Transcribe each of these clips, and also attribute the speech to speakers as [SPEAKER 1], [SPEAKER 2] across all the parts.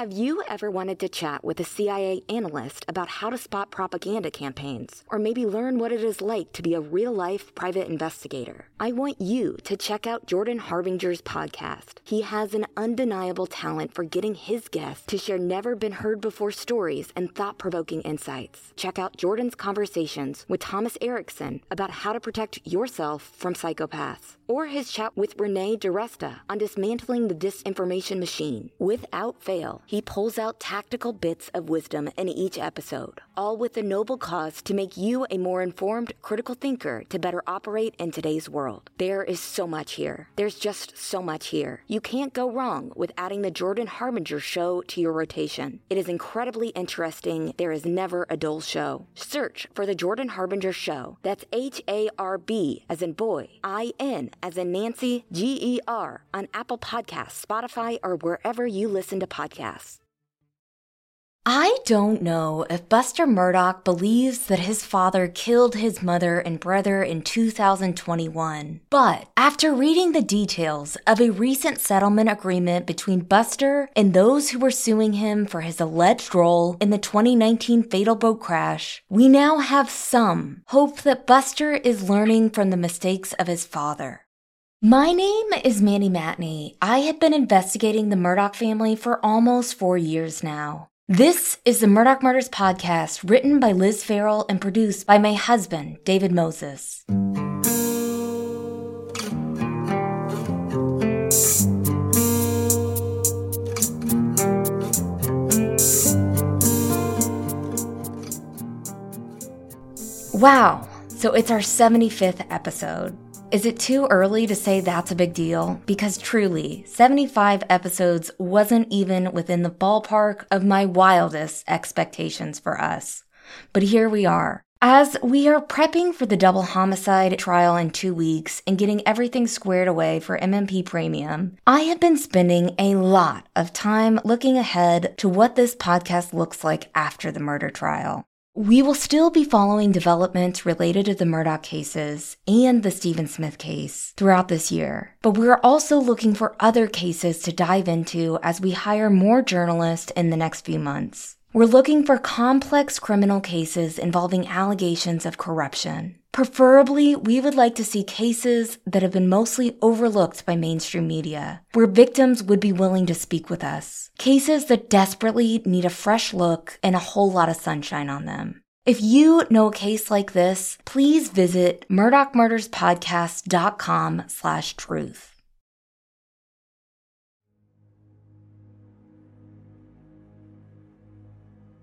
[SPEAKER 1] Have you ever wanted to chat with a CIA analyst about how to spot propaganda campaigns? Or maybe learn what it is like to be a real life private investigator? I want you to check out Jordan Harbinger's podcast. He has an undeniable talent for getting his guests to share never been heard before stories and thought provoking insights. Check out Jordan's conversations with Thomas Erikson about how to protect yourself from psychopaths or his chat with Renee DiResta on dismantling the disinformation machine. Without fail, he pulls out tactical bits of wisdom in each episode, all with the noble cause to make you a more informed, critical thinker to better operate in today's world. There is so much here. There's just so much here. You can't go wrong with adding the Jordan Harbinger show to your rotation. It is incredibly interesting. There is never a dull show. Search for the Jordan Harbinger show. That's H A R B as in boy, I N as in Nancy, G E R, on Apple Podcasts, Spotify, or wherever you listen to podcasts. I don't know if Buster Murdaugh believes that his father killed his mother and brother in 2021, but after reading the details of a recent settlement agreement between Buster and those who were suing him for his alleged role in the 2019 fatal boat crash, we now have some hope that Buster is learning from the mistakes of his father. My name is Mandy Matney. I have been investigating the Murdaugh family for almost four years now. This is the Murdaugh Murders podcast, written by Liz Farrell and produced by my husband, David Moses. Wow, so it's our 75th episode. Is it too early to say that's a big deal? Because truly, 75 episodes wasn't even within the ballpark of my wildest expectations for us. But here we are. As we are prepping for the double homicide trial in two weeks and getting everything squared away for MMP Premium, I have been spending a lot of time looking ahead to what this podcast looks like after the murder trial. We will still be following developments related to the Murdaugh cases and the Stephen Smith case throughout this year, but we're also looking for other cases to dive into as we hire more journalists in the next few months. We're looking for complex criminal cases involving allegations of corruption. Preferably, we would like to see cases that have been mostly overlooked by mainstream media, where victims would be willing to speak with us. Cases that desperately need a fresh look and a whole lot of sunshine on them. If you know a case like this, please visit murdaughmurderspodcast.com slash truth.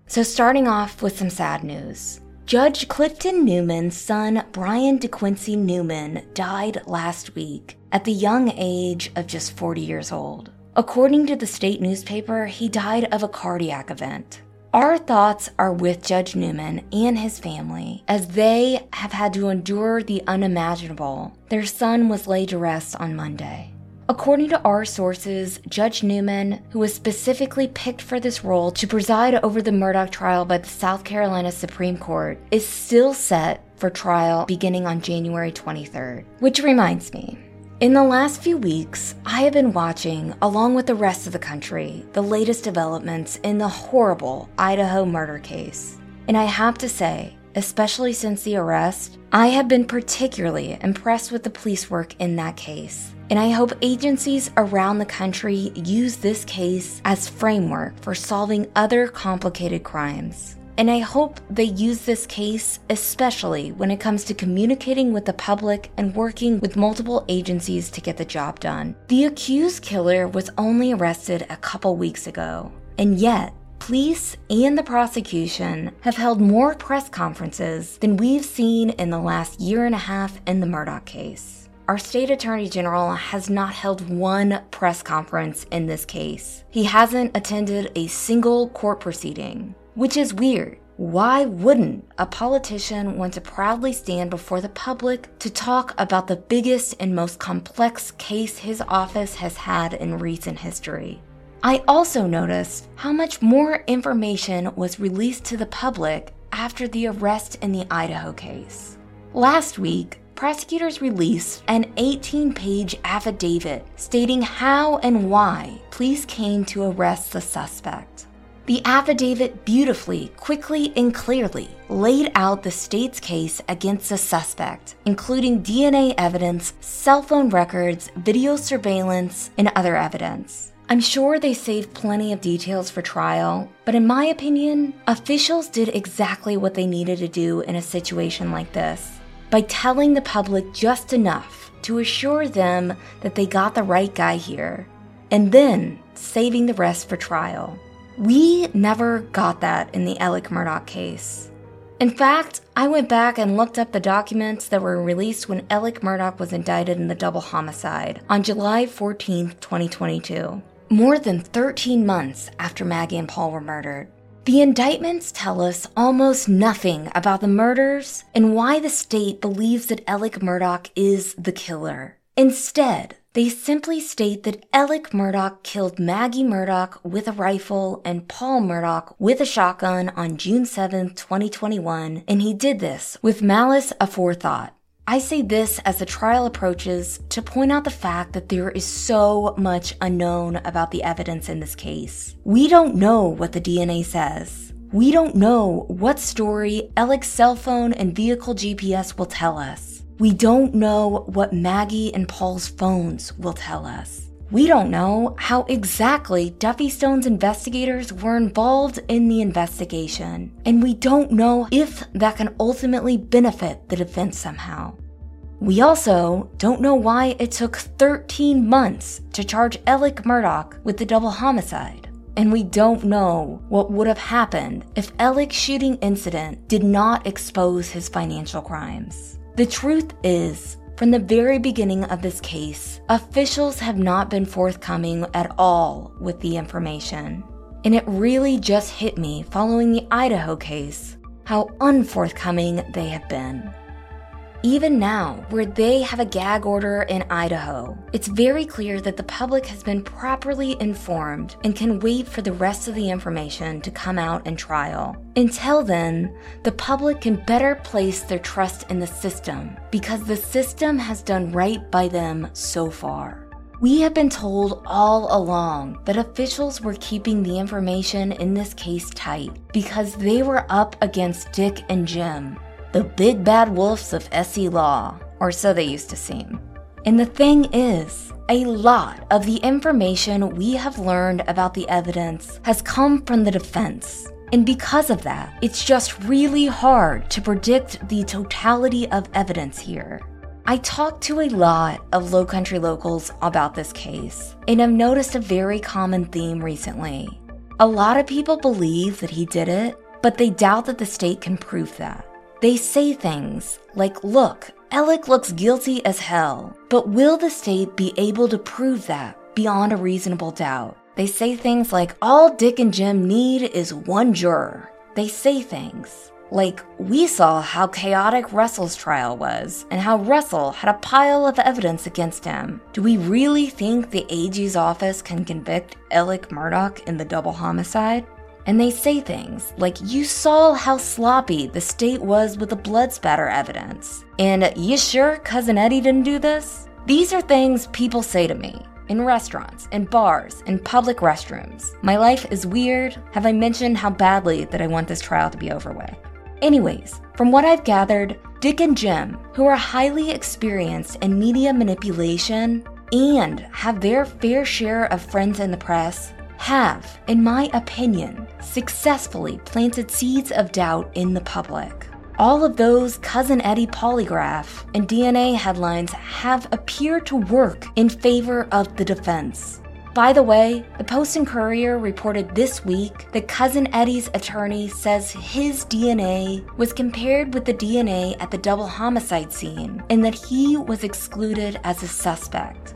[SPEAKER 1] So starting off with some sad news. Judge Clifton Newman's son, Brian DeQuincy Newman, died last week at the young age of just 40 years old. According to the state newspaper, he died of a cardiac event. Our thoughts are with Judge Newman and his family as they have had to endure the unimaginable. Their son was laid to rest on Monday. According to our sources, Judge Newman, who was specifically picked for this role to preside over the Murdaugh trial by the South Carolina Supreme Court, is still set for trial beginning on January 23rd. Which reminds me, in the last few weeks, I have been watching, along with the rest of the country, the latest developments in the horrible Idaho murder case. And I have to say, especially since the arrest, I have been particularly impressed with the police work in that case. And I hope agencies around the country use this case as framework for solving other complicated crimes. And I hope they use this case especially when it comes to communicating with the public and working with multiple agencies to get the job done. The accused killer was only arrested a couple weeks ago, and yet police and the prosecution have held more press conferences than we've seen in the last year and a half in the Murdaugh case. Our state attorney general has not held one press conference in this case. He hasn't attended a single court proceeding. Which is weird. Why wouldn't a politician want to proudly stand before the public to talk about the biggest and most complex case his office has had in recent history? I also noticed how much more information was released to the public after the arrest in the Idaho case. Last week, prosecutors released an 18 page affidavit stating how and why police came to arrest the suspect. The affidavit beautifully, quickly, and clearly laid out the state's case against the suspect, including DNA evidence, cell phone records, video surveillance, and other evidence. I'm sure they saved plenty of details for trial, but in my opinion, officials did exactly what they needed to do in a situation like this by telling the public just enough to assure them that they got the right guy here, and then saving the rest for trial. We never got that in the Alec Murdaugh case. In fact, I went back and looked up the documents that were released when Alec Murdaugh was indicted in the double homicide on July 14, 2022, more than 13 months after Maggie and Paul were murdered. The indictments tell us almost nothing about the murders and why the state believes that Alec Murdaugh is the killer. Instead, they simply state that Alec Murdaugh killed Maggie Murdaugh with a rifle and Paul Murdaugh with a shotgun on June 7, 2021, and he did this with malice aforethought. I say this as the trial approaches to point out the fact that there is so much unknown about the evidence in this case. We don't know what the DNA says. We don't know what story Alec's cell phone and vehicle GPS will tell us. We don't know what Maggie and Paul's phones will tell us. We don't know how exactly Duffy Stone's investigators were involved in the investigation, and we don't know if that can ultimately benefit the defense somehow. We also don't know why it took 13 months to charge Alec Murdaugh with the double homicide. And we don't know what would have happened if Alec's shooting incident did not expose his financial crimes. The truth is, from the very beginning of this case, officials have not been forthcoming at all with the information. And it really just hit me following the Idaho case how unforthcoming they have been. Even now, where they have a gag order in Idaho, it's very clear that the public has been properly informed and can wait for the rest of the information to come out in trial. Until then, the public can better place their trust in the system because the system has done right by them so far. We have been told all along that officials were keeping the information in this case tight because they were up against Dick and Jim, the big bad wolves of SC Law, or so they used to seem. And the thing is, a lot of the information we have learned about the evidence has come from the defense. And because of that, it's just really hard to predict the totality of evidence here. I talked to a lot of low country locals about this case, and I've noticed a very common theme recently. A lot of people believe that he did it, but they doubt that the state can prove that. They say things like, look, Alec looks guilty as hell, but will the state be able to prove that beyond a reasonable doubt? They say things like, all Dick and Jim need is one juror. They say things like, we saw how chaotic Russell's trial was and how Russell had a pile of evidence against him. Do we really think the AG's office can convict Alec Murdaugh in the double homicide? And they say things like, You saw how sloppy the state was with the blood spatter evidence. And you sure Cousin Eddie didn't do this? These are things people say to me in restaurants, in bars, in public restrooms. My life is weird. Have I mentioned how badly that I want this trial to be over with? Anyways, from what I've gathered, Dick and Jim, who are highly experienced in media manipulation and have their fair share of friends in the press, have, in my opinion, successfully planted seeds of doubt in the public. All of those Cousin Eddie polygraph and DNA headlines have appeared to work in favor of the defense. By the way, the Post and Courier reported this week that Cousin Eddie's attorney says his DNA was compared with the DNA at the double homicide scene and that he was excluded as a suspect.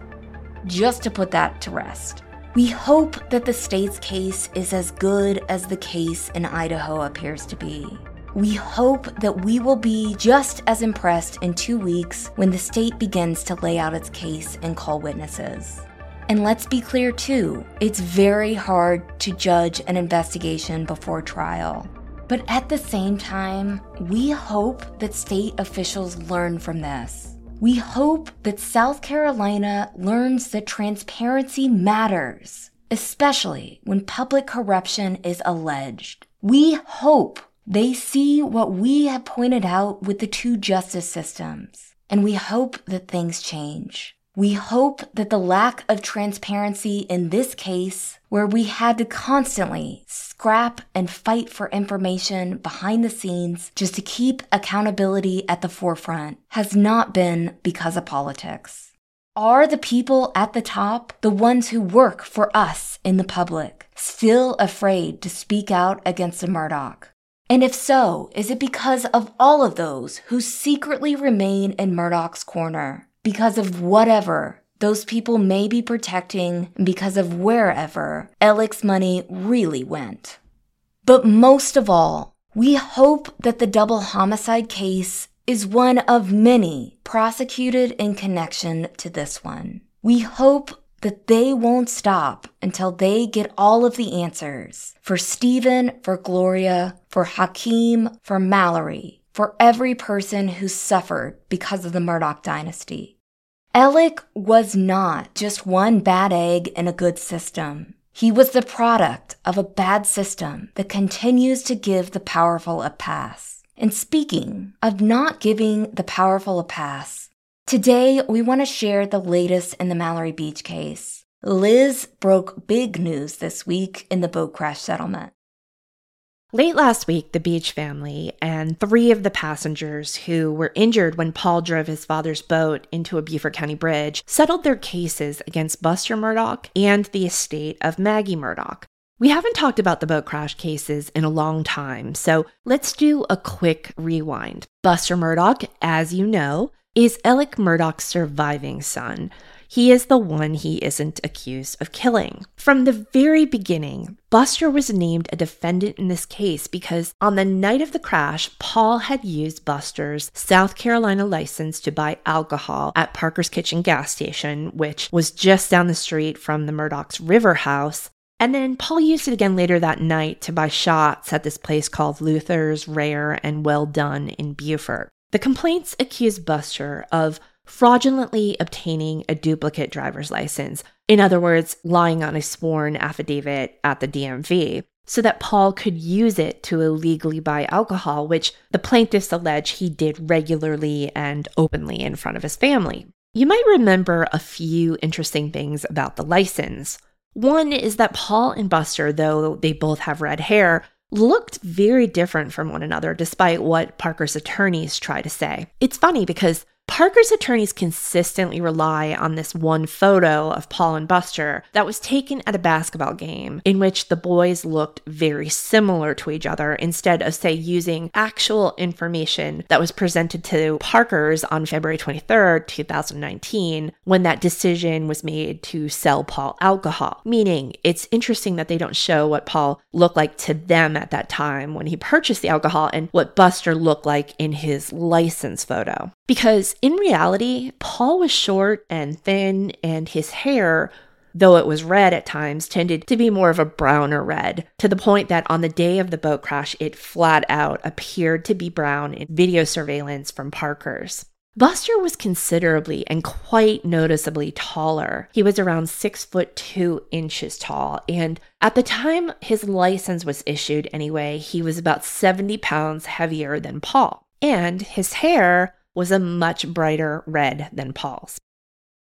[SPEAKER 1] Just to put that to rest. We hope that the state's case is as good as the case in Idaho appears to be. We hope that we will be just as impressed in two weeks when the state begins to lay out its case and call witnesses. And let's be clear too, it's very hard to judge an investigation before trial. But at the same time, we hope that state officials learn from this. We hope that South Carolina learns that transparency matters, especially when public corruption is alleged. We hope they see what we have pointed out with the two justice systems, and we hope that things change. We hope that the lack of transparency in this case, where we had to constantly scrap and fight for information behind the scenes just to keep accountability at the forefront, has not been because of politics. Are the people at the top, the ones who work for us in the public, still afraid to speak out against the Murdaugh? And if so, is it because of all of those who secretly remain in Murdaugh's corner? because of whatever those people may be protecting because of wherever Alec's money really went. But most of all, we hope that the double homicide case is one of many prosecuted in connection to this one. We hope that they won't stop until they get all of the answers for Stephen, for Gloria, for Hakeem, for Mallory, for every person who suffered because of the Murdaugh dynasty. Alec was not just one bad egg in a good system. He was the product of a bad system that continues to give the powerful a pass. And speaking of not giving the powerful a pass, today we want to share the latest in the Mallory Beach case. Liz broke big news this week in the boat crash settlement.
[SPEAKER 2] Late last week, the Beach family and three of the passengers who were injured when Paul drove his father's boat into a Beaufort County bridge settled their cases against Buster Murdaugh and the estate of Maggie Murdaugh. We haven't talked about the boat crash cases in a long time, so let's do a quick rewind. Buster Murdaugh, as you know, is Alec Murdaugh's surviving son. He is the one he isn't accused of killing. From the very beginning, Buster was named a defendant in this case because on the night of the crash, Paul had used Buster's South Carolina license to buy alcohol at Parker's Kitchen gas station, which was just down the street from the Murdaugh's River House. And then Paul used it again later that night to buy shots at this place called Luther's Rare and Well Done in Beaufort. The complaints accuse Buster of fraudulently obtaining a duplicate driver's license. In other words, lying on a sworn affidavit at the DMV so that Paul could use it to illegally buy alcohol, which the plaintiffs allege he did regularly and openly in front of his family. You might remember a few interesting things about the license. One is that Paul and Buster, though they both have red hair, looked very different from one another, despite what Parker's attorneys try to say. It's funny because Parker's attorneys consistently rely on this one photo of Paul and Buster that was taken at a basketball game in which the boys looked very similar to each other instead of, say, using actual information that was presented to Parker's on February 23rd, 2019, when that decision was made to sell Paul alcohol. Meaning, it's interesting that they don't show what Paul looked like to them at that time when he purchased the alcohol and what Buster looked like in his license photo. Because in reality, Paul was short and thin, and his hair, though it was red at times, tended to be more of a browner red, to the point that on the day of the boat crash, it flat out appeared to be brown in video surveillance from Parker's. Buster was considerably and quite noticeably taller. He was around six foot two inches tall, and at the time his license was issued anyway, he was about 70 pounds heavier than Paul. And his hair was a much brighter red than Paul's.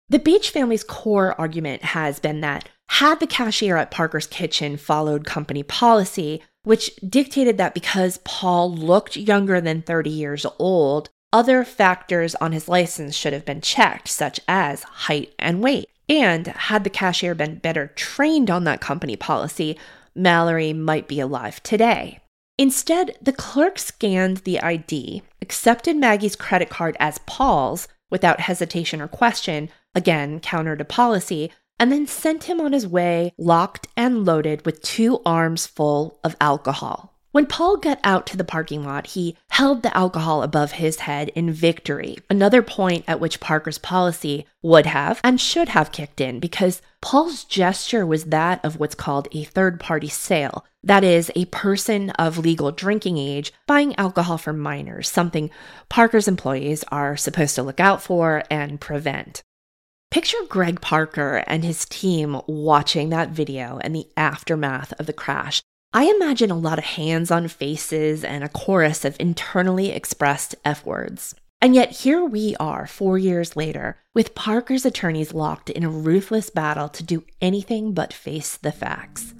[SPEAKER 2] The Beach family's core argument has been that had the cashier at Parker's Kitchen followed company policy, which dictated that because Paul looked younger than 30 years old, other factors on his license should have been checked, such as height and weight. And had the cashier been better trained on that company policy, Mallory might be alive today. Instead, the clerk scanned the ID, accepted Maggie's credit card as Paul's without hesitation or question, again, counter to policy, and then sent him on his way, locked and loaded with two arms full of alcohol. When Paul got out to the parking lot, he held the alcohol above his head in victory, another point at which Parker's policy would have and should have kicked in because Paul's gesture was that of what's called a third party sale. That is, a person of legal drinking age buying alcohol for minors, something Parker's employees are supposed to look out for and prevent. Picture Greg Parker and his team watching that video and the aftermath of the crash I imagine a lot of hands on faces and a chorus of internally expressed F words. And yet, here we are, four years later, with Parker's attorneys locked in a ruthless battle to do anything but face the facts,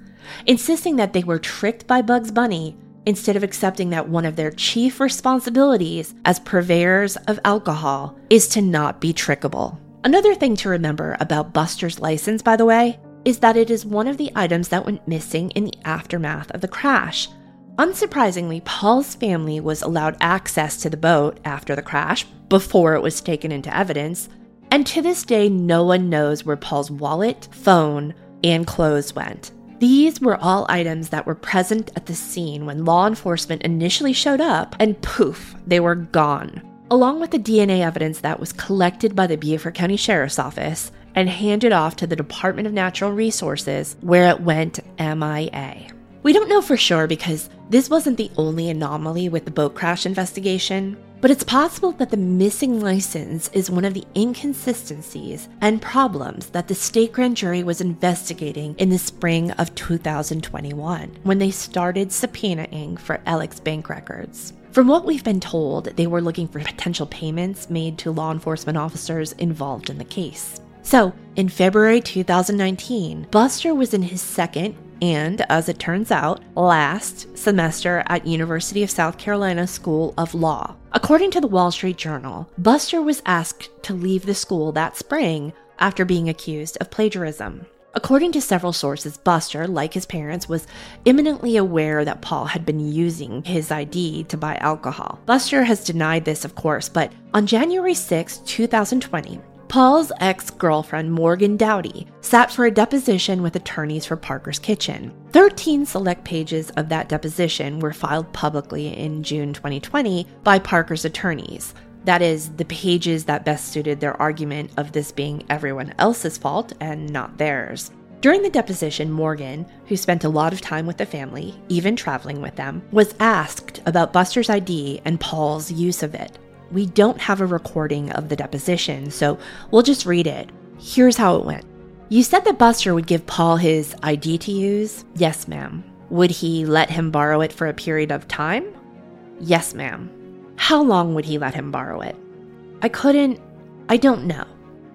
[SPEAKER 2] insisting that they were tricked by Bugs Bunny instead of accepting that one of their chief responsibilities as purveyors of alcohol is to not be trickable. Another thing to remember about Buster's license, by the way, is that it is one of the items that went missing in the aftermath of the crash. Unsurprisingly, Paul's family was allowed access to the boat after the crash, before it was taken into evidence, and to this day, no one knows where Paul's wallet, phone, and clothes went. These were all items that were present at the scene when law enforcement initially showed up, and poof, they were gone. Along with the DNA evidence that was collected by the Beaufort County Sheriff's Office and handed off to the Department of Natural Resources, where it went MIA. We don't know for sure because this wasn't the only anomaly with the boat crash investigation, but it's possible that the missing license is one of the inconsistencies and problems that the state grand jury was investigating in the spring of 2021 when they started subpoenaing for Alec's bank records. From what we've been told, they were looking for potential payments made to law enforcement officers involved in the case. So, in February 2019, Buster was in his second and, as it turns out, last semester at University of South Carolina School of Law. According to the Wall Street Journal, Buster was asked to leave the school that spring after being accused of plagiarism. According to several sources, Buster, like his parents, was imminently aware that Paul had been using his ID to buy alcohol. Buster has denied this, of course, but on January 6, 2020, Paul's ex girlfriend, Morgan Doughty, sat for a deposition with attorneys for Parker's Kitchen. 13 select pages of that deposition were filed publicly in June 2020 by Parker's attorneys. That is, the pages that best suited their argument of this being everyone else's fault and not theirs. During the deposition, Morgan, who spent a lot of time with the family, even traveling with them, was asked about Buster's ID and Paul's use of it. We don't have a recording of the deposition, so we'll just read it. Here's how it went. You said that Buster would give Paul his ID to use? Yes, ma'am. Would he let him borrow it for a period of time? Yes, ma'am. How long would he let him borrow it? I couldn't, I don't know.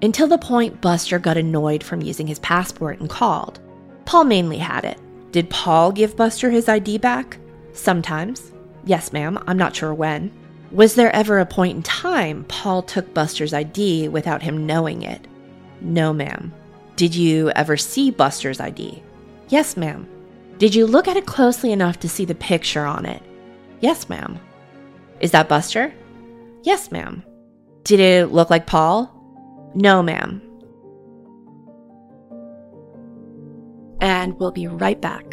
[SPEAKER 2] Until the point Buster got annoyed from using his passport and called. Paul mainly had it. Did Paul give Buster his ID back? Sometimes. Yes, ma'am. I'm not sure when. Was there ever a point in time Paul took Buster's ID without him knowing it? No, ma'am. Did you ever see Buster's ID? Yes, ma'am. Did you look at it closely enough to see the picture on it? Yes, ma'am. Is that Buster? Yes, ma'am. Did it look like Paul? No, ma'am. And we'll be right back.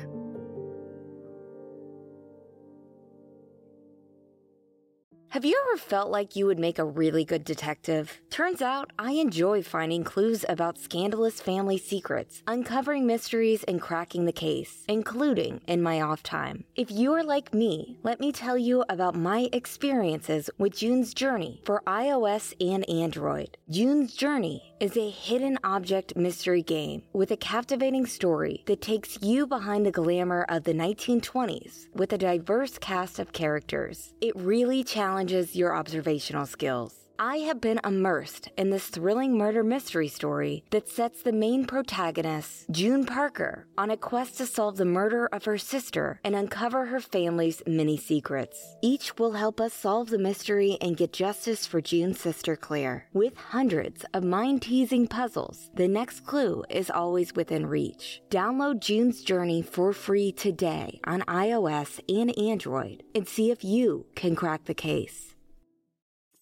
[SPEAKER 1] Have you ever felt like you would make a really good detective? Turns out I enjoy finding clues about scandalous family secrets, uncovering mysteries, and cracking the case, including in my off time. If you are like me, let me tell you about my experiences with June's Journey for iOS and Android. June's Journey is a hidden object mystery game with a captivating story that takes you behind the glamour of the 1920s with a diverse cast of characters. It really challenges challenges your observational skills. I have been immersed in this thrilling murder mystery story that sets the main protagonist, June Parker, on a quest to solve the murder of her sister and uncover her family's many secrets. Each will help us solve the mystery and get justice for June's sister Claire. With hundreds of mind teasing puzzles, the next clue is always within reach. Download June's Journey for free today on iOS and Android and see if you can crack the case.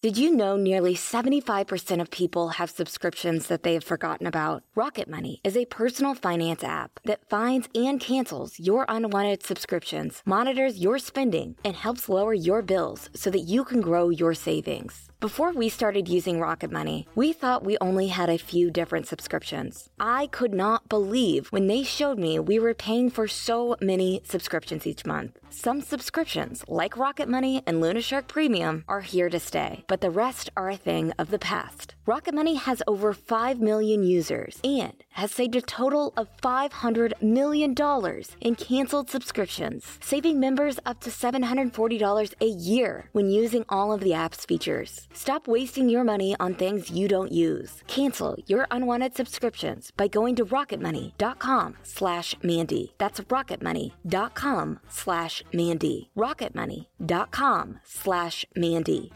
[SPEAKER 1] Did you know nearly 75% of people have subscriptions that they have forgotten about? Rocket Money is a personal finance app that finds and cancels your unwanted subscriptions, monitors your spending, and helps lower your bills so that you can grow your savings. Before we started using Rocket Money, we thought we only had a few different subscriptions. I could not believe when they showed me we were paying for so many subscriptions each month. Some subscriptions, like Rocket Money and Luna Shark Premium, are here to stay, but the rest are a thing of the past. Rocket Money has over 5 million users and has saved a total of $500 million in canceled subscriptions, saving members up to $740 a year when using all of the app's features. Stop wasting your money on things you don't use. Cancel your unwanted subscriptions by going to rocketmoney.com slash Mandy. That's rocketmoney.com slash Mandy. rocketmoney.com slash Mandy.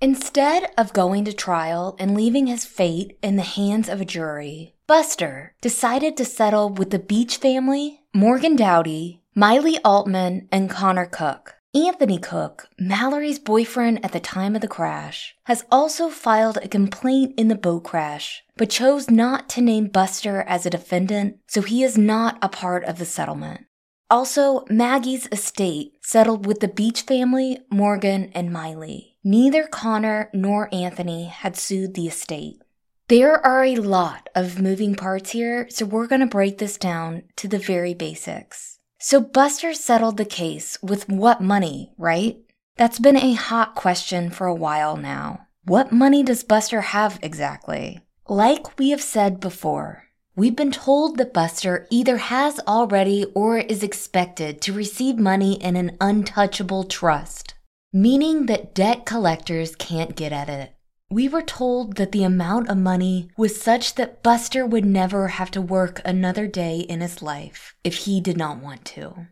[SPEAKER 3] Instead of going to trial and leaving his fate in the hands of a jury, Buster decided to settle with the Beach family, Morgan Doughty, Miley Altman, and Connor Cook. Anthony Cook, Mallory's boyfriend at the time of the crash, has also filed a complaint in the boat crash, but chose not to name Buster as a defendant, so he is not a part of the settlement. Also, Maggie's estate settled with the Beach family, Morgan, and Miley. Neither Connor nor Anthony had sued the estate. There are a lot of moving parts here, so we're going to break this down to the very basics. So Buster settled the case with what money, right? That's been a hot question for a while now. What money does Buster have exactly? Like we have said before, we've been told that Buster either has already or is expected to receive money in an untouchable trust, meaning that debt collectors can't get at it. We were told that the amount of money was such that Buster would never have to work another day in his life if he did not want to.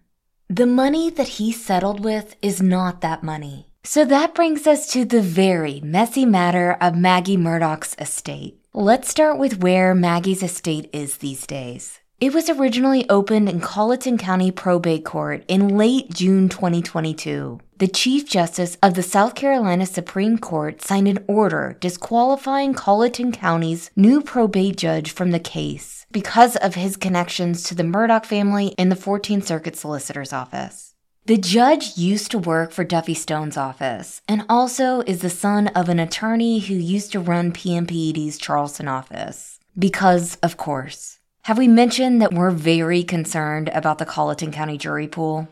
[SPEAKER 3] The money that he settled with is not that money. So that brings us to the very messy matter of Maggie Murdaugh's estate. Let's start with where Maggie's estate is these days. It was originally opened in Colleton County Probate Court in late June 2022. The Chief Justice of the South Carolina Supreme Court signed an order disqualifying Colleton County's new probate judge from the case because of his connections to the Murdaugh family and the 14th Circuit Solicitor's Office. The judge used to work for Duffy Stone's office and also is the son of an attorney who used to run PMPED's Charleston office. Because, of course. Have we mentioned that we're very concerned about the Colleton County jury pool?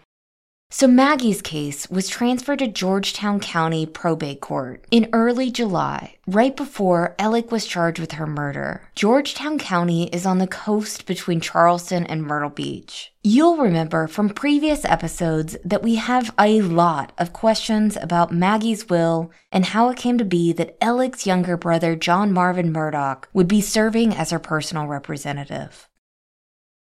[SPEAKER 3] So Maggie's case was transferred to Georgetown County Probate Court in early July, right before Alec was charged with her murder. Georgetown County is on the coast between Charleston and Myrtle Beach. You'll remember from previous episodes that we have a lot of questions about Maggie's will and how it came to be that Alec's younger brother, John Marvin Murdaugh, would be serving as her personal representative.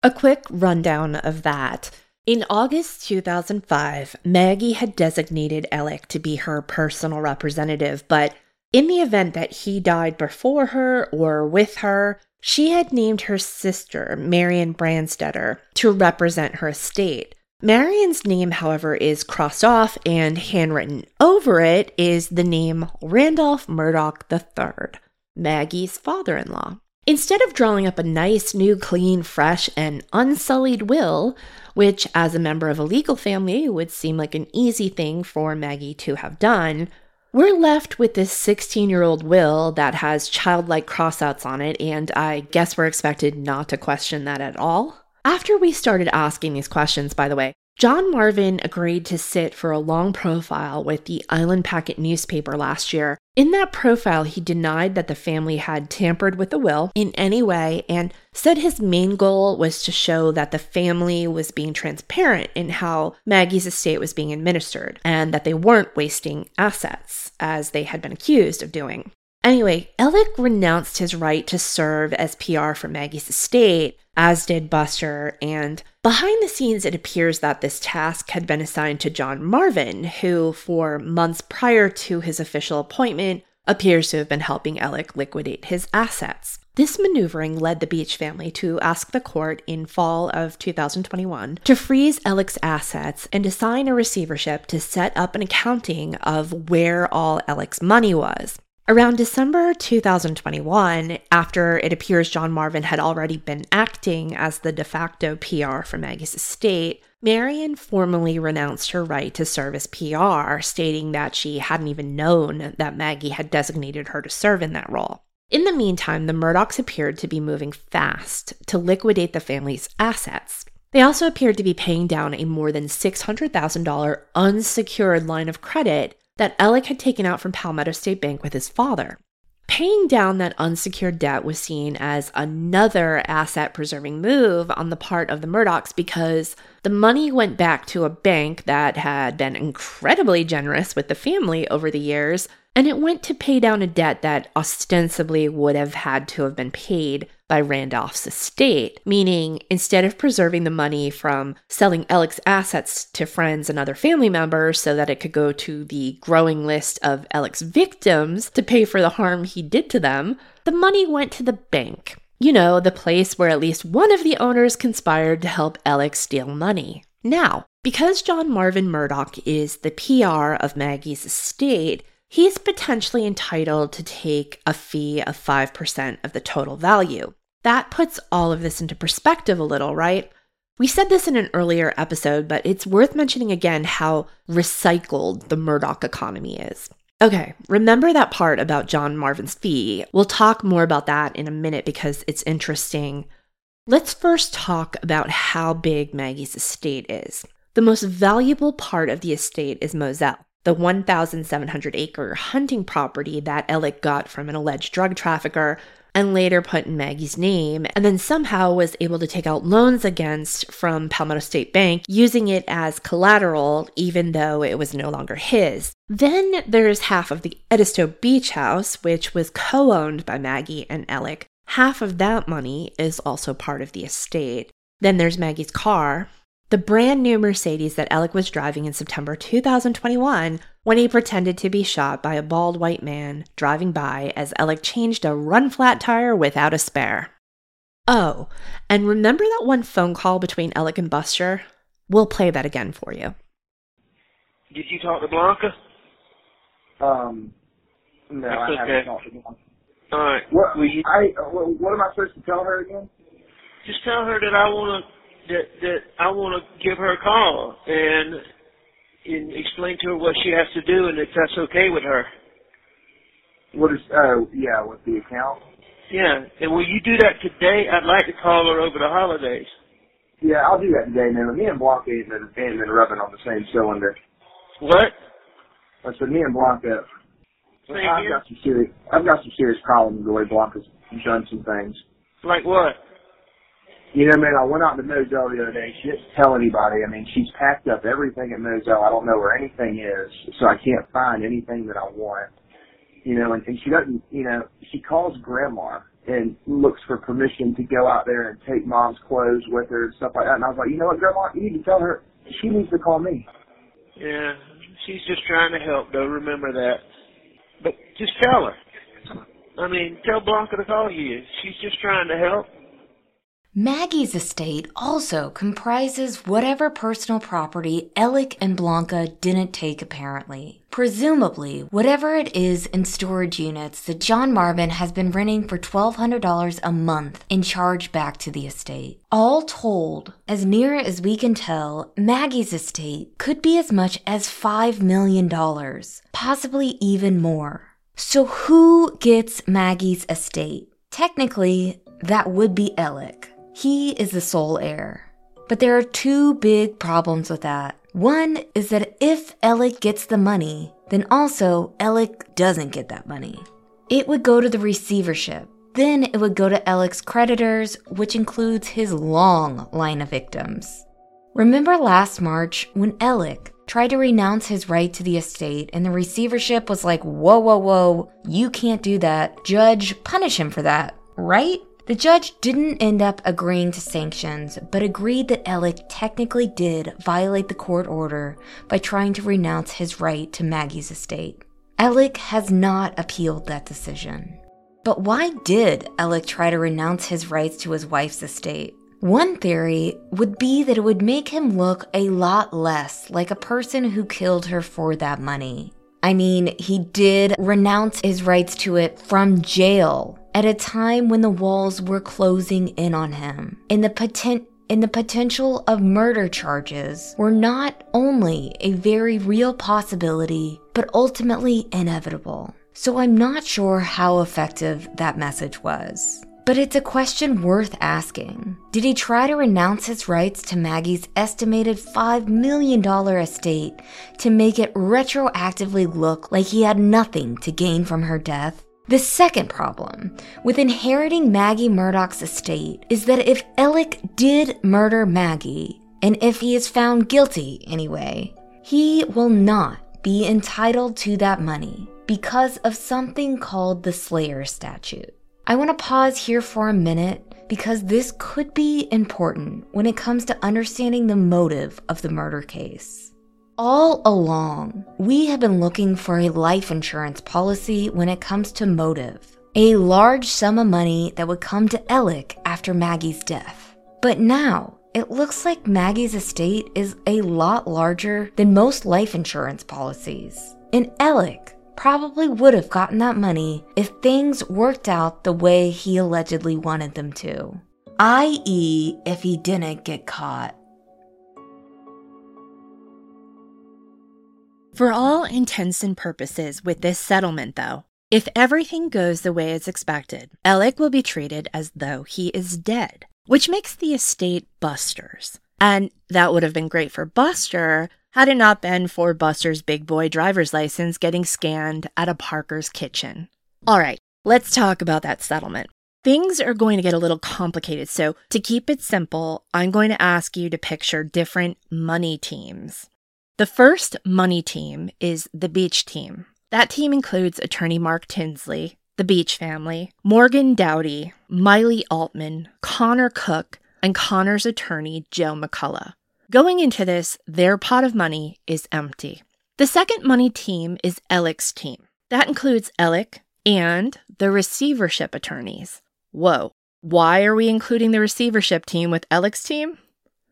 [SPEAKER 2] A quick rundown of that. In August 2005, Maggie had designated Alec to be her personal representative, but in the event that he died before her or with her, she had named her sister, Marion Branstetter, to represent her estate. Marion's name, however, is crossed off, and handwritten over it is the name Randolph Murdaugh III, Maggie's father in law. Instead of drawing up a nice, new, clean, fresh, and unsullied will, which as a member of a legal family would seem like an easy thing for Maggie to have done, we're left with this 16 year old will that has childlike crossouts on it, and I guess we're expected not to question that at all. After we started asking these questions, by the way, John Marvin agreed to sit for a long profile with the Island Packet newspaper last year. In that profile, he denied that the family had tampered with the will in any way and said his main goal was to show that the family was being transparent in how Maggie's estate was being administered and that they weren't wasting assets, as they had been accused of doing. Anyway, Alec renounced his right to serve as PR for Maggie's estate as did Buster. And behind the scenes, it appears that this task had been assigned to John Marvin, who, for months prior to his official appointment, appears to have been helping Alec liquidate his assets. This maneuvering led the Beach family to ask the court in fall of 2021 to freeze Alec's assets and assign a receivership to set up an accounting of where all Alec's money was. Around December 2021, after it appears John Marvin had already been acting as the de facto PR for Maggie's estate, Marion formally renounced her right to serve as PR, stating that she hadn't even known that Maggie had designated her to serve in that role. In the meantime, the Murdaughs appeared to be moving fast to liquidate the family's assets. They also appeared to be paying down a more than $600,000 unsecured line of credit that Alec had taken out from Palmetto State Bank with his father. Paying down that unsecured debt was seen as another asset preserving move on the part of the Murdaughs because the money went back to a bank that had been incredibly generous with the family over the years and it went to pay down a debt that ostensibly would have had to have been paid by Randolph's estate, meaning instead of preserving the money from selling Alec's assets to friends and other family members so that it could go to the growing list of Alec's victims to pay for the harm he did to them, the money went to the bank. You know, the place where at least one of the owners conspired to help Alec steal money. Now, because John Marvin Murdaugh is the PR of Maggie's estate, he's potentially entitled to take a fee of 5% of the total value. That puts all of this into perspective a little, right? We said this in an earlier episode, but it's worth mentioning again how recycled the Murdaugh economy is. Okay, remember that part about John Marvin's fee. We'll talk more about that in a minute because it's interesting. Let's first talk about how big Maggie's estate is. The most valuable part of the estate is Moselle the 1,700 acre hunting property that Alec got from an alleged drug trafficker and later put in Maggie's name, and then somehow was able to take out loans against from Palmetto State Bank using it as collateral, even though it was no longer his. Then there's half of the Edisto Beach House, which was co owned by Maggie and Alec. Half of that money is also part of the estate. Then there's Maggie's car, the brand new Mercedes that Alec was driving in September 2021 when he pretended to be shot by a bald white man driving by as Alec changed a run flat tire without a spare. Oh, and remember that one phone call between Alec and Buster? We'll play that again for you.
[SPEAKER 4] Did you talk to Blanca?
[SPEAKER 5] Um, no,
[SPEAKER 4] That's
[SPEAKER 5] I
[SPEAKER 4] okay.
[SPEAKER 5] haven't talked to Blanca.
[SPEAKER 4] All right.
[SPEAKER 5] What,
[SPEAKER 4] you
[SPEAKER 5] I, uh, what what am I supposed to tell her again?
[SPEAKER 4] just tell her that I want to that that I want to give her a call and and explain to her what she has to do and if that's okay with her.
[SPEAKER 5] What is, oh, yeah, with the account?
[SPEAKER 4] Yeah. And will you do that today? I'd like to call her over the holidays.
[SPEAKER 5] Yeah, I'll do that today, man. Me and Blanca ain't been, ain't been rubbing on the same cylinder.
[SPEAKER 4] What?
[SPEAKER 5] I said, me and Blanca, I've got some serious, I've got some serious problems with the way Blanca's done some things.
[SPEAKER 4] Like what?
[SPEAKER 5] You know, man, I went out to Moselle the other day. She didn't tell anybody. I mean, she's packed up everything at Moselle. I don't know where anything is, so I can't find anything that I want. You know, and, and she doesn't, you know, she calls grandma and looks for permission to go out there and take mom's clothes with her and stuff like that. And I was like, you know what, grandma, you need to tell her she needs to call me.
[SPEAKER 4] Yeah. She's just trying to help though, remember that. But just tell her. I mean, tell Blanca to call you. She's just trying to help.
[SPEAKER 1] Maggie's estate also comprises whatever personal property Alec and Blanca didn't take, apparently. Presumably, whatever it is in storage units that John Marvin has been renting for $1,200 a month in charge back to the estate. All told, as near as we can tell, Maggie's estate could be as much as $5 million, possibly even more. So, who gets Maggie's estate? Technically, that would be Alec. He is the sole heir. But there are two big problems with that. One is that if Alec gets the money, then also Alec doesn't get that money. It would go to the receivership. Then it would go to Alec's creditors, which includes his long line of victims. Remember last March when Alec tried to renounce his right to the estate and the receivership was like, whoa, whoa, whoa, you can't do that. Judge, punish him for that, right? The judge didn't end up agreeing to sanctions, but agreed that Alec technically did violate the court order by trying to renounce his right to Maggie's estate. Alec has not appealed that decision. But why did Alec try to renounce his rights to his wife's estate? One theory would be that it would make him look a lot less like a person who killed her for that money. I mean, he did renounce his rights to it from jail at a time when the walls were closing in on him. And the potent and the potential of murder charges were not only a very real possibility, but ultimately inevitable. So I'm not sure how effective that message was. But it's a question worth asking. Did he try to renounce his rights to Maggie's estimated $5 million estate to make it retroactively look like he had nothing to gain from her death? The second problem with inheriting Maggie Murdaugh's estate is that if Alec did murder Maggie, and if he is found guilty anyway, he will not be entitled to that money because of something called the Slayer statute. I want to pause here for a minute because this could be important when it comes to understanding the motive of the murder case. All along, we have been looking for a life insurance policy when it comes to motive. A large sum of money that would come to Alec after Maggie's death. But now, it looks like Maggie's estate is a lot larger than most life insurance policies. And Alec probably would have gotten that money if things worked out the way he allegedly wanted them to. I.e., if he didn't get caught.
[SPEAKER 2] For all intents and purposes with this settlement, though, if everything goes the way it's expected, Alec will be treated as though he is dead, which makes the estate Buster's. And that would have been great for Buster had it not been for Buster's big boy driver's license getting scanned at a Parker's kitchen. All right, let's talk about that settlement. Things are going to get a little complicated, so to keep it simple, I'm going to ask you to picture different money teams. The first money team is the Beach team. That team includes attorney Mark Tinsley, the Beach family, Morgan Doughty, Miley Altman, Connor Cook, and Connor's attorney Joe McCullough. Going into this, their pot of money is empty. The second money team is Alec's team. That includes Alec and the receivership attorneys. Whoa, why are we including the receivership team with Alec's team?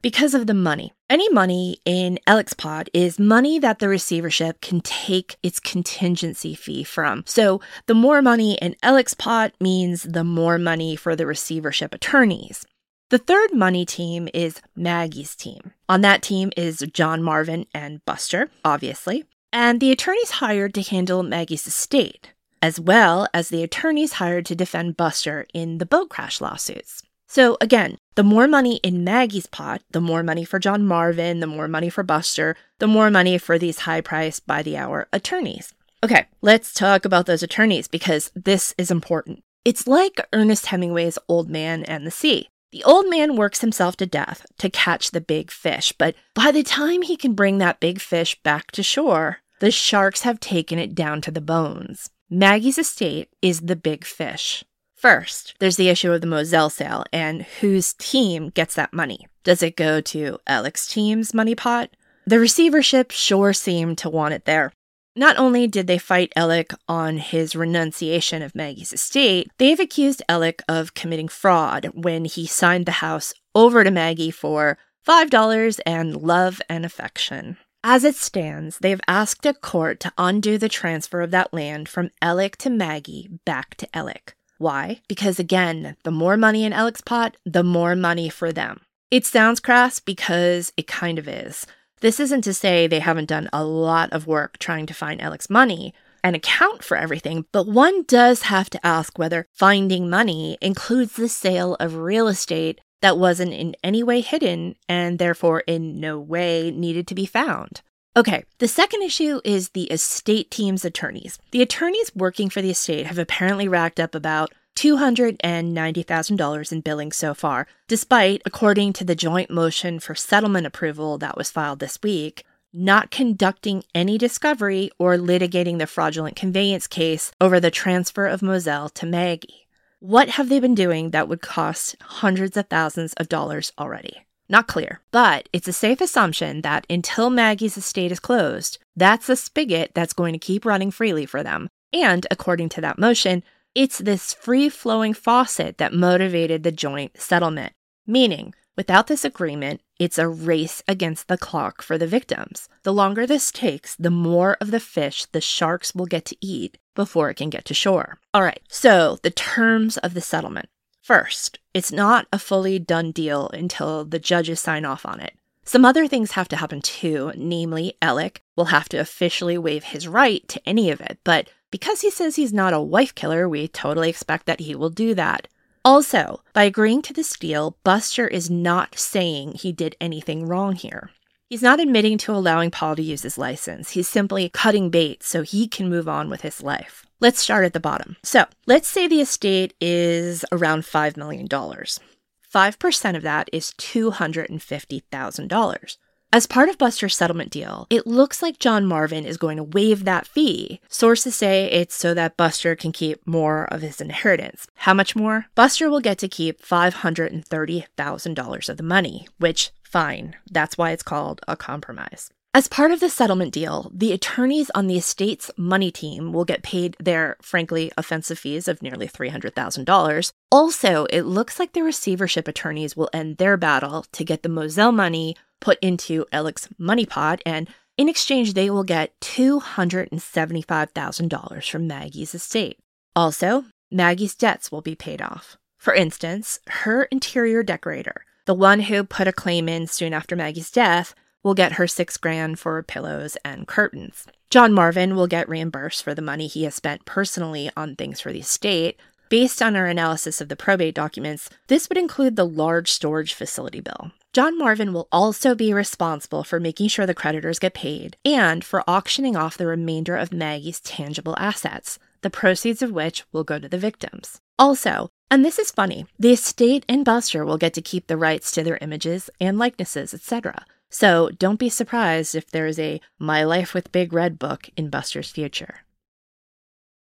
[SPEAKER 2] because of the money. Any money in pot is money that the receivership can take its contingency fee from. So the more money in pot means the more money for the receivership attorneys. The third money team is Maggie's team. On that team is John Marvin and Buster, obviously, and the attorneys hired to handle Maggie's estate, as well as the attorneys hired to defend Buster in the boat crash lawsuits. So again, the more money in Maggie's pot, the more money for John Marvin, the more money for Buster, the more money for these high priced by the hour attorneys. Okay, let's talk about those attorneys because this is important. It's like Ernest Hemingway's Old Man and the Sea. The old man works himself to death to catch the big fish, but by the time he can bring that big fish back to shore, the sharks have taken it down to the bones. Maggie's estate is the big fish. First, there's the issue of the Moselle sale and whose team gets that money. Does it go to Alec's team's money pot? The receivership sure seemed to want it there. Not only did they fight Alec on his renunciation of Maggie's estate, they've accused Alec of committing fraud when he signed the house over to Maggie for $5 and love and affection. As it stands, they've asked a court to undo the transfer of that land from Alec to Maggie back to Alec. Why? Because again, the more money in Alec's pot, the more money for them. It sounds crass because it kind of is. This isn't to say they haven't done a lot of work trying to find Alec's money and account for everything, but one does have to ask whether finding money includes the sale of real estate that wasn't in any way hidden and therefore in no way needed to be found. Okay, the second issue is the estate team's attorneys. The attorneys working for the estate have apparently racked up about $290,000 in billing so far, despite, according to the joint motion for settlement approval that was filed this week, not conducting any discovery or litigating the fraudulent conveyance case over the transfer of Moselle to Maggie. What have they been doing that would cost hundreds of thousands of dollars already? Not clear, but it's a safe assumption that until Maggie's estate is closed, that's a spigot that's going to keep running freely for them. And according to that motion, it's this free flowing faucet that motivated the joint settlement. Meaning, without this agreement, it's a race against the clock for the victims. The longer this takes, the more of the fish the sharks will get to eat before it can get to shore. All right, so the terms of the settlement. First, it's not a fully done deal until the judges sign off on it. Some other things have to happen too, namely, Alec will have to officially waive his right to any of it, but because he says he's not a wife killer, we totally expect that he will do that. Also, by agreeing to this deal, Buster is not saying he did anything wrong here. He's not admitting to allowing Paul to use his license. He's simply cutting bait so he can move on with his life. Let's start at the bottom. So, let's say the estate is around $5 million. 5% of that is $250,000. As part of Buster's settlement deal, it looks like John Marvin is going to waive that fee. Sources say it's so that Buster can keep more of his inheritance. How much more? Buster will get to keep $530,000 of the money, which, fine, that's why it's called a compromise. As part of the settlement deal, the attorneys on the estate's money team will get paid their, frankly, offensive fees of nearly $300,000. Also, it looks like the receivership attorneys will end their battle to get the Moselle money put into Alec's money pot, and in exchange, they will get $275,000 from Maggie's estate. Also, Maggie's debts will be paid off. For instance, her interior decorator, the one who put a claim in soon after Maggie's death, will get her six grand for pillows and curtains. John Marvin will get reimbursed for the money he has spent personally on things for the estate. Based on our analysis of the probate documents, this would include the large storage facility bill. John Marvin will also be responsible for making sure the creditors get paid and for auctioning off the remainder of Maggie's tangible assets, the proceeds of which will go to the victims. Also, and this is funny, the estate and Buster will get to keep the rights to their images and likenesses, etc. So don't be surprised if there is a My Life with Big Red book in Buster's future.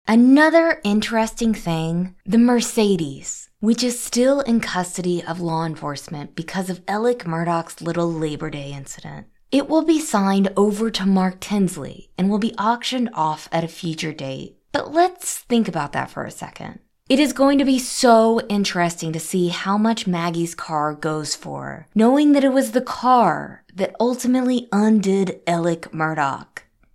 [SPEAKER 1] Another interesting thing the Mercedes, which is still in custody of law enforcement because of Alec Murdaugh's little Labor Day incident. It will be signed over to Mark Tinsley and will be auctioned off at a future date. But let's think about that for a second. It is going to be so interesting to see how much Maggie's car goes for, knowing that it was the car that ultimately undid Alec Murdaugh.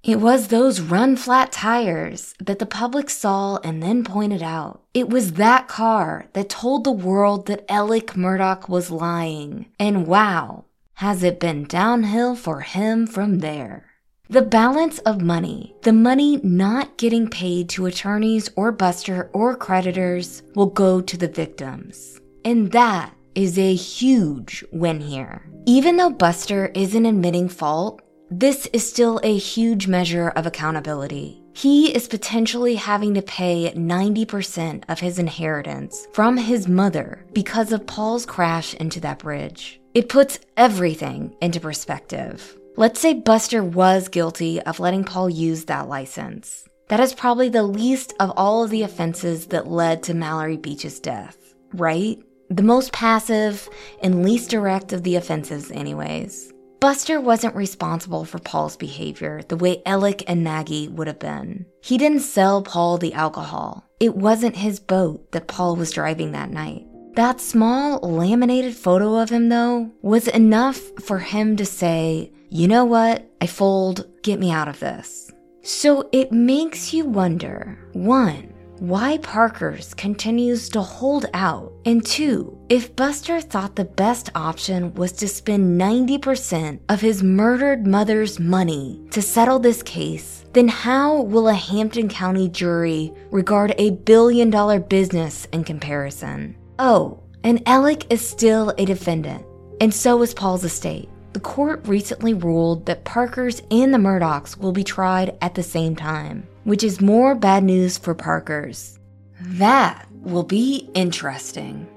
[SPEAKER 1] It was those run flat tires that the public saw and then pointed out. It was that car that told the world that Alec Murdaugh was lying. And wow, has it been downhill for him from there. The balance of money, the money not getting paid to attorneys or Buster or creditors, will go to the victims. And that is a huge win here. Even though Buster isn't admitting fault, this is still a huge measure of accountability. He is potentially having to pay 90% of his inheritance from his mother because of Paul's crash into that bridge. It puts everything into perspective. Let's say Buster was guilty of letting Paul use that license. That is probably the least of all of the offenses that led to Mallory Beach's death, right? The most passive and least direct of the offenses, anyways.
[SPEAKER 3] Buster wasn't responsible for Paul's behavior the way Alec and Maggie would have been. He didn't sell Paul the alcohol. It wasn't his boat that Paul was driving that night. That small laminated photo of him, though, was enough for him to say, you know what? I fold. Get me out of this. So it makes you wonder one, why Parker's continues to hold out, and two, if Buster thought the best option was to spend 90% of his murdered mother's money to settle this case, then how will a Hampton County jury regard a billion dollar business in comparison? Oh, and Alec is still a defendant, and so is Paul's estate. The court recently ruled that Parker's and the Murdaughs will be tried at the same time which is more bad news for Parkers. That will be interesting.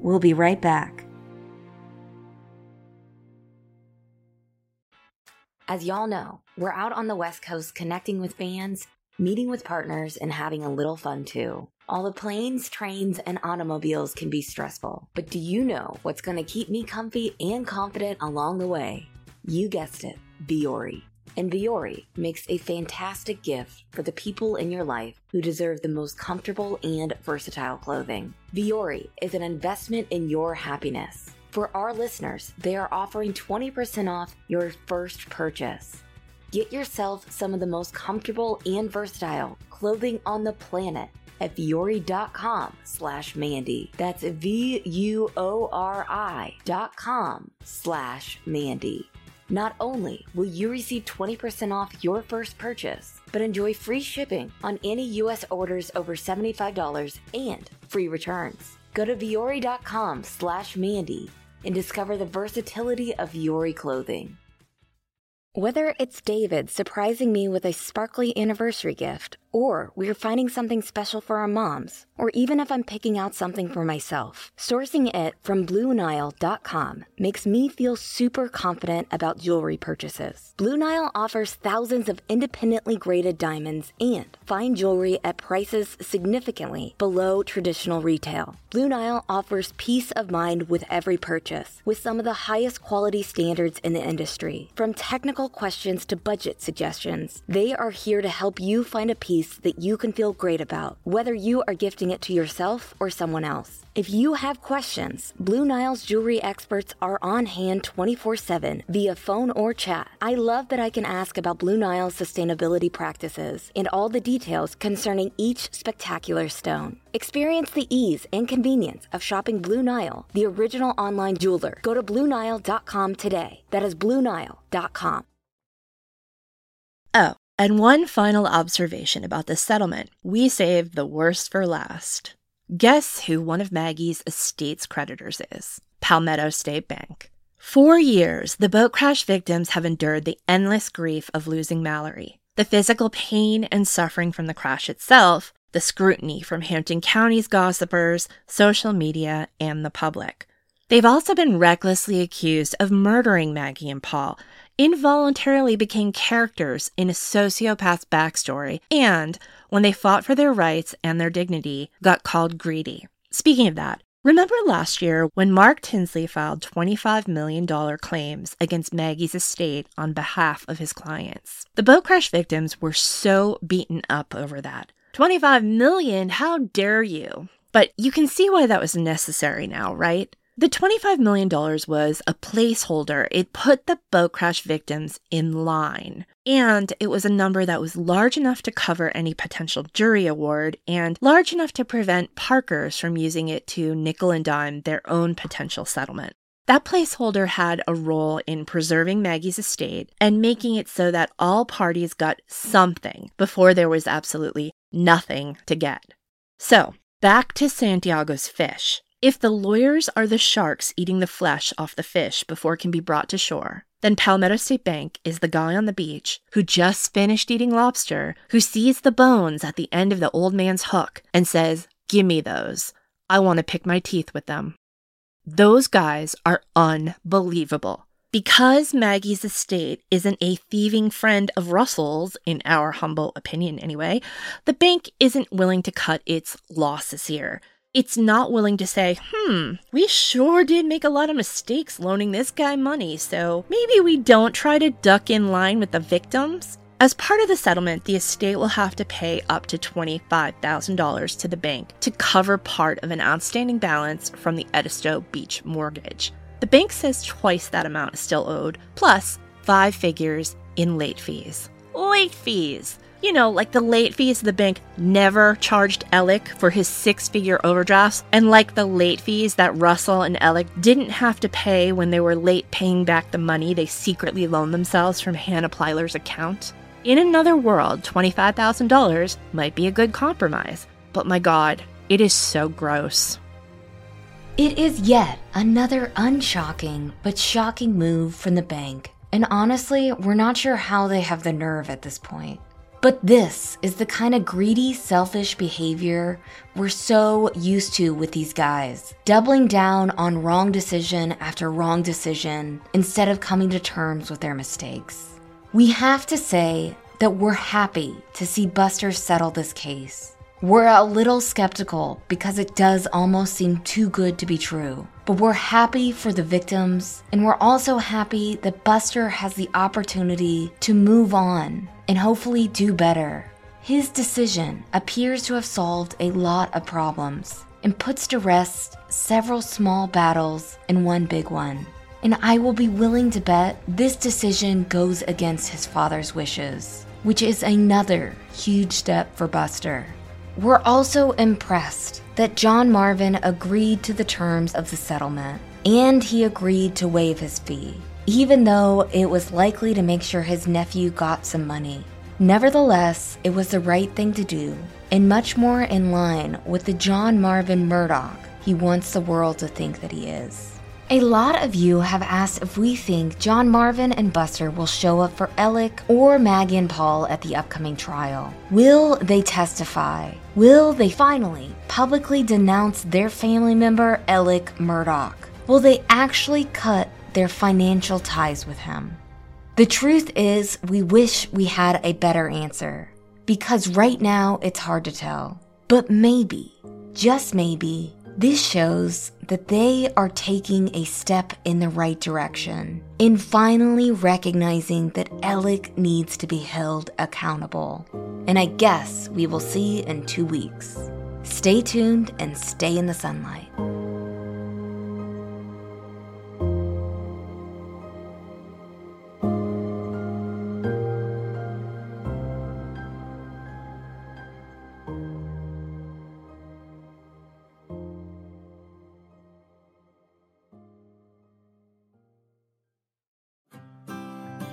[SPEAKER 3] We'll be right back.
[SPEAKER 1] As y'all know, we're out on the West Coast connecting with fans, meeting with partners, and having a little fun too. All the planes, trains, and automobiles can be stressful, but do you know what's going to keep me comfy and confident along the way? You guessed it, Vuori. And Vuori makes a fantastic gift for the people in your life who deserve the most comfortable and versatile clothing. Vuori is an investment in your happiness. For our listeners, they are offering 20% off your first purchase. Get yourself some of the most comfortable and versatile clothing on the planet at vuori.com slash Mandy. That's V-U-O-R-I dot com slash Mandy. Not only will you receive 20% off your first purchase, but enjoy free shipping on any U.S. orders over $75 and free returns. Go to vuori.com slash Mandy and discover the versatility of Vuori clothing. Whether it's David surprising me with a sparkly anniversary gift, or we're finding something special for our moms, or even if I'm picking out something for myself, sourcing it from BlueNile.com makes me feel super confident about jewelry purchases. Blue Nile offers thousands of independently graded diamonds and fine jewelry at prices significantly below traditional retail. Blue Nile offers peace of mind with every purchase, with some of the highest quality standards in the industry. From technical questions to budget suggestions, they are here to help you find a piece piece that you can feel great about, whether you are gifting it to yourself or someone else. If you have questions, Blue Nile's jewelry experts are on hand 24 7 via phone or chat. I love that I can ask about Blue Nile's sustainability practices and all the details concerning each spectacular stone. Experience the ease and convenience of shopping Blue Nile, the original online jeweler. Go to BlueNile.com today. That is BlueNile.com.
[SPEAKER 2] And one final observation about this settlement we saved the worst for last. Guess who one of Maggie's estate's creditors is? Palmetto State Bank. For years, the boat crash victims have endured the endless grief of losing Mallory, the physical pain and suffering from the crash itself, the scrutiny from Hampton County's gossipers, social media, and the public. They've also been recklessly accused of murdering Maggie and Paul, involuntarily became characters in a sociopath's backstory, and when they fought for their rights and their dignity, got called greedy. Speaking of that, remember last year when Mark Tinsley filed $25 million claims against Maggie's estate on behalf of his clients? The boat crash victims were so beaten up over that. 25 million, how dare you? But you can see why that was necessary now, right? The $25 million was a placeholder. It put the boat crash victims in line. And it was a number that was large enough to cover any potential jury award and large enough to prevent Parkers from using it to nickel and dime their own potential settlement. That placeholder had a role in preserving Maggie's estate and making it so that all parties got something before there was absolutely nothing to get. So, back to Santiago's fish. If the lawyers are the sharks eating the flesh off the fish before it can be brought to shore, then Palmetto State Bank is the guy on the beach who just finished eating lobster, who sees the bones at the end of the old man's hook and says, Give me those. I want to pick my teeth with them. Those guys are unbelievable. Because Maggie's estate isn't a thieving friend of Russell's, in our humble opinion anyway, the bank isn't willing to cut its losses here. It's not willing to say, hmm, we sure did make a lot of mistakes loaning this guy money, so maybe we don't try to duck in line with the victims. As part of the settlement, the estate will have to pay up to $25,000 to the bank to cover part of an outstanding balance from the Edisto Beach mortgage. The bank says twice that amount is still owed, plus five figures in late fees. Late fees! You know, like the late fees the bank never charged Alec for his six figure overdrafts, and like the late fees that Russell and Alec didn't have to pay when they were late paying back the money they secretly loaned themselves from Hannah Plyler's account. In another world, $25,000 might be a good compromise, but my god, it is so gross.
[SPEAKER 1] It is yet another unshocking but shocking move from the bank, and honestly, we're not sure how they have the nerve at this point. But this is the kind of greedy, selfish behavior we're so used to with these guys. Doubling down on wrong decision after wrong decision instead of coming to terms with their mistakes. We have to say that we're happy to see Buster settle this case. We're a little skeptical because it does almost seem too good to be true. But we're happy for the victims, and we're also happy that Buster has the opportunity to move on and hopefully do better. His decision appears to have solved a lot of problems and puts to rest several small battles and one big one. And I will be willing to bet this decision goes against his father's wishes, which is another huge step for Buster. We're also impressed that John Marvin agreed to the terms of the settlement and he agreed to waive his fee, even though it was likely to make sure his nephew got some money. Nevertheless, it was the right thing to do, and much more in line with the John Marvin Murdaugh he wants the world to think that he is. A lot of you have asked if we think John Marvin and Buster will show up for Alec or Maggie and Paul at the upcoming trial. Will they testify? Will they finally publicly denounce their family member, Alec Murdaugh? Will they actually cut their financial ties with him? The truth is, we wish we had a better answer. Because right now, it's hard to tell. But maybe, just maybe, this shows that they are taking a step in the right direction in finally recognizing that Alec needs to be held accountable. And I guess we will see in two weeks. Stay tuned and stay in the sunlight.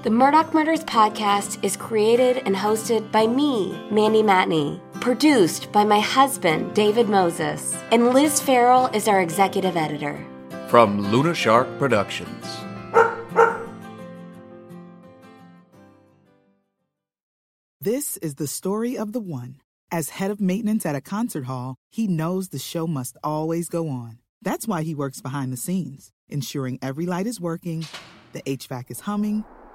[SPEAKER 1] The Murdaugh Murders podcast is created and hosted by me, Mandy Matney, produced by my husband, David Moses, and Liz Farrell is our executive editor.
[SPEAKER 6] From Luna Shark Productions.
[SPEAKER 7] This is the story of the one. As head of maintenance at a concert hall, he knows the show must always go on. That's why he works behind the scenes, ensuring every light is working, the HVAC is humming